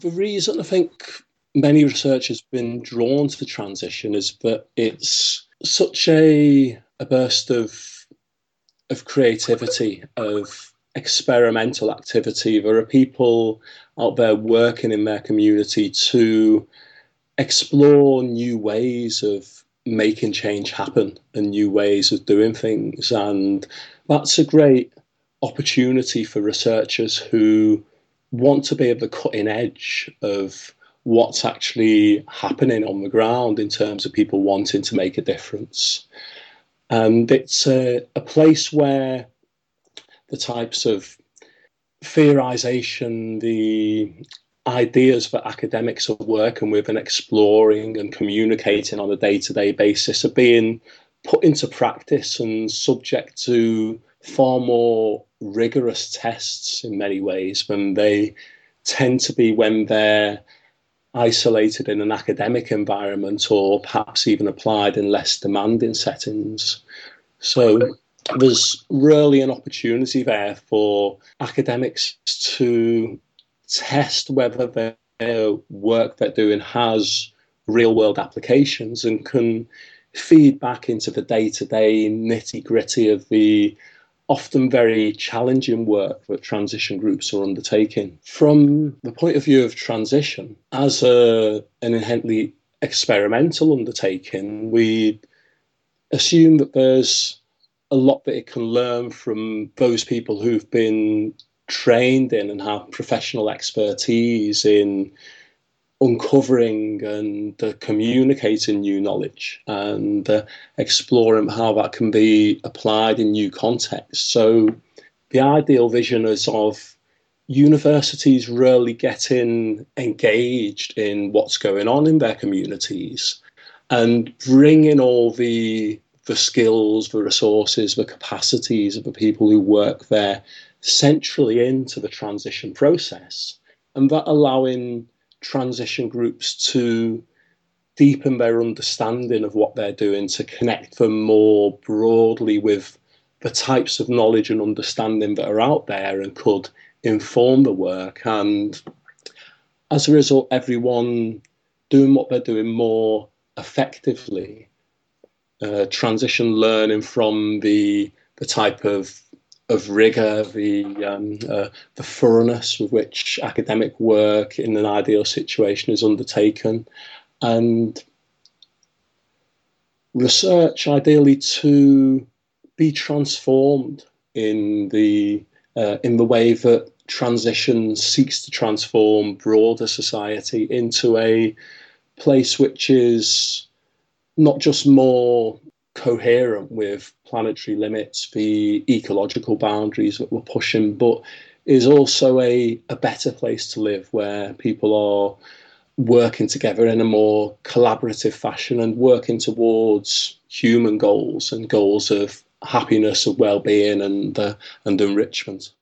the reason I think many researchers have been drawn to the transition is that it's such a, a burst of of creativity, of experimental activity. There are people out there working in their community to explore new ways of making change happen and new ways of doing things. And that's a great opportunity for researchers who want to be at the cutting edge of what's actually happening on the ground in terms of people wanting to make a difference. And it's a, a place where the types of theorization, the ideas that academics are working with and exploring and communicating on a day to day basis are being put into practice and subject to far more rigorous tests in many ways when they tend to be when they're isolated in an academic environment or perhaps even applied in less demanding settings. So there's really an opportunity there for academics to test whether their work they're doing has real world applications and can feed back into the day to day nitty gritty of the often very challenging work that transition groups are undertaking. From the point of view of transition, as a, an inherently experimental undertaking, we assume that there's a lot that it can learn from those people who've been trained in and have professional expertise in uncovering and uh, communicating new knowledge and uh, exploring how that can be applied in new contexts. So, the ideal vision is of universities really getting engaged in what's going on in their communities and bringing all the the skills, the resources, the capacities of the people who work there centrally into the transition process, and that allowing transition groups to deepen their understanding of what they're doing, to connect them more broadly with the types of knowledge and understanding that are out there and could inform the work. And as a result, everyone doing what they're doing more effectively, uh, transition learning from the the type of of rigor, the um, uh, the thoroughness with which academic work in an ideal situation is undertaken, and research ideally to be transformed in the uh, in the way that transition seeks to transform broader society into a place which is not just more coherent with planetary limits, the ecological boundaries that we're pushing, but is also a, a better place to live where people are working together in a more collaborative fashion and working towards human goals and goals of happiness, of well-being, and uh, and enrichment.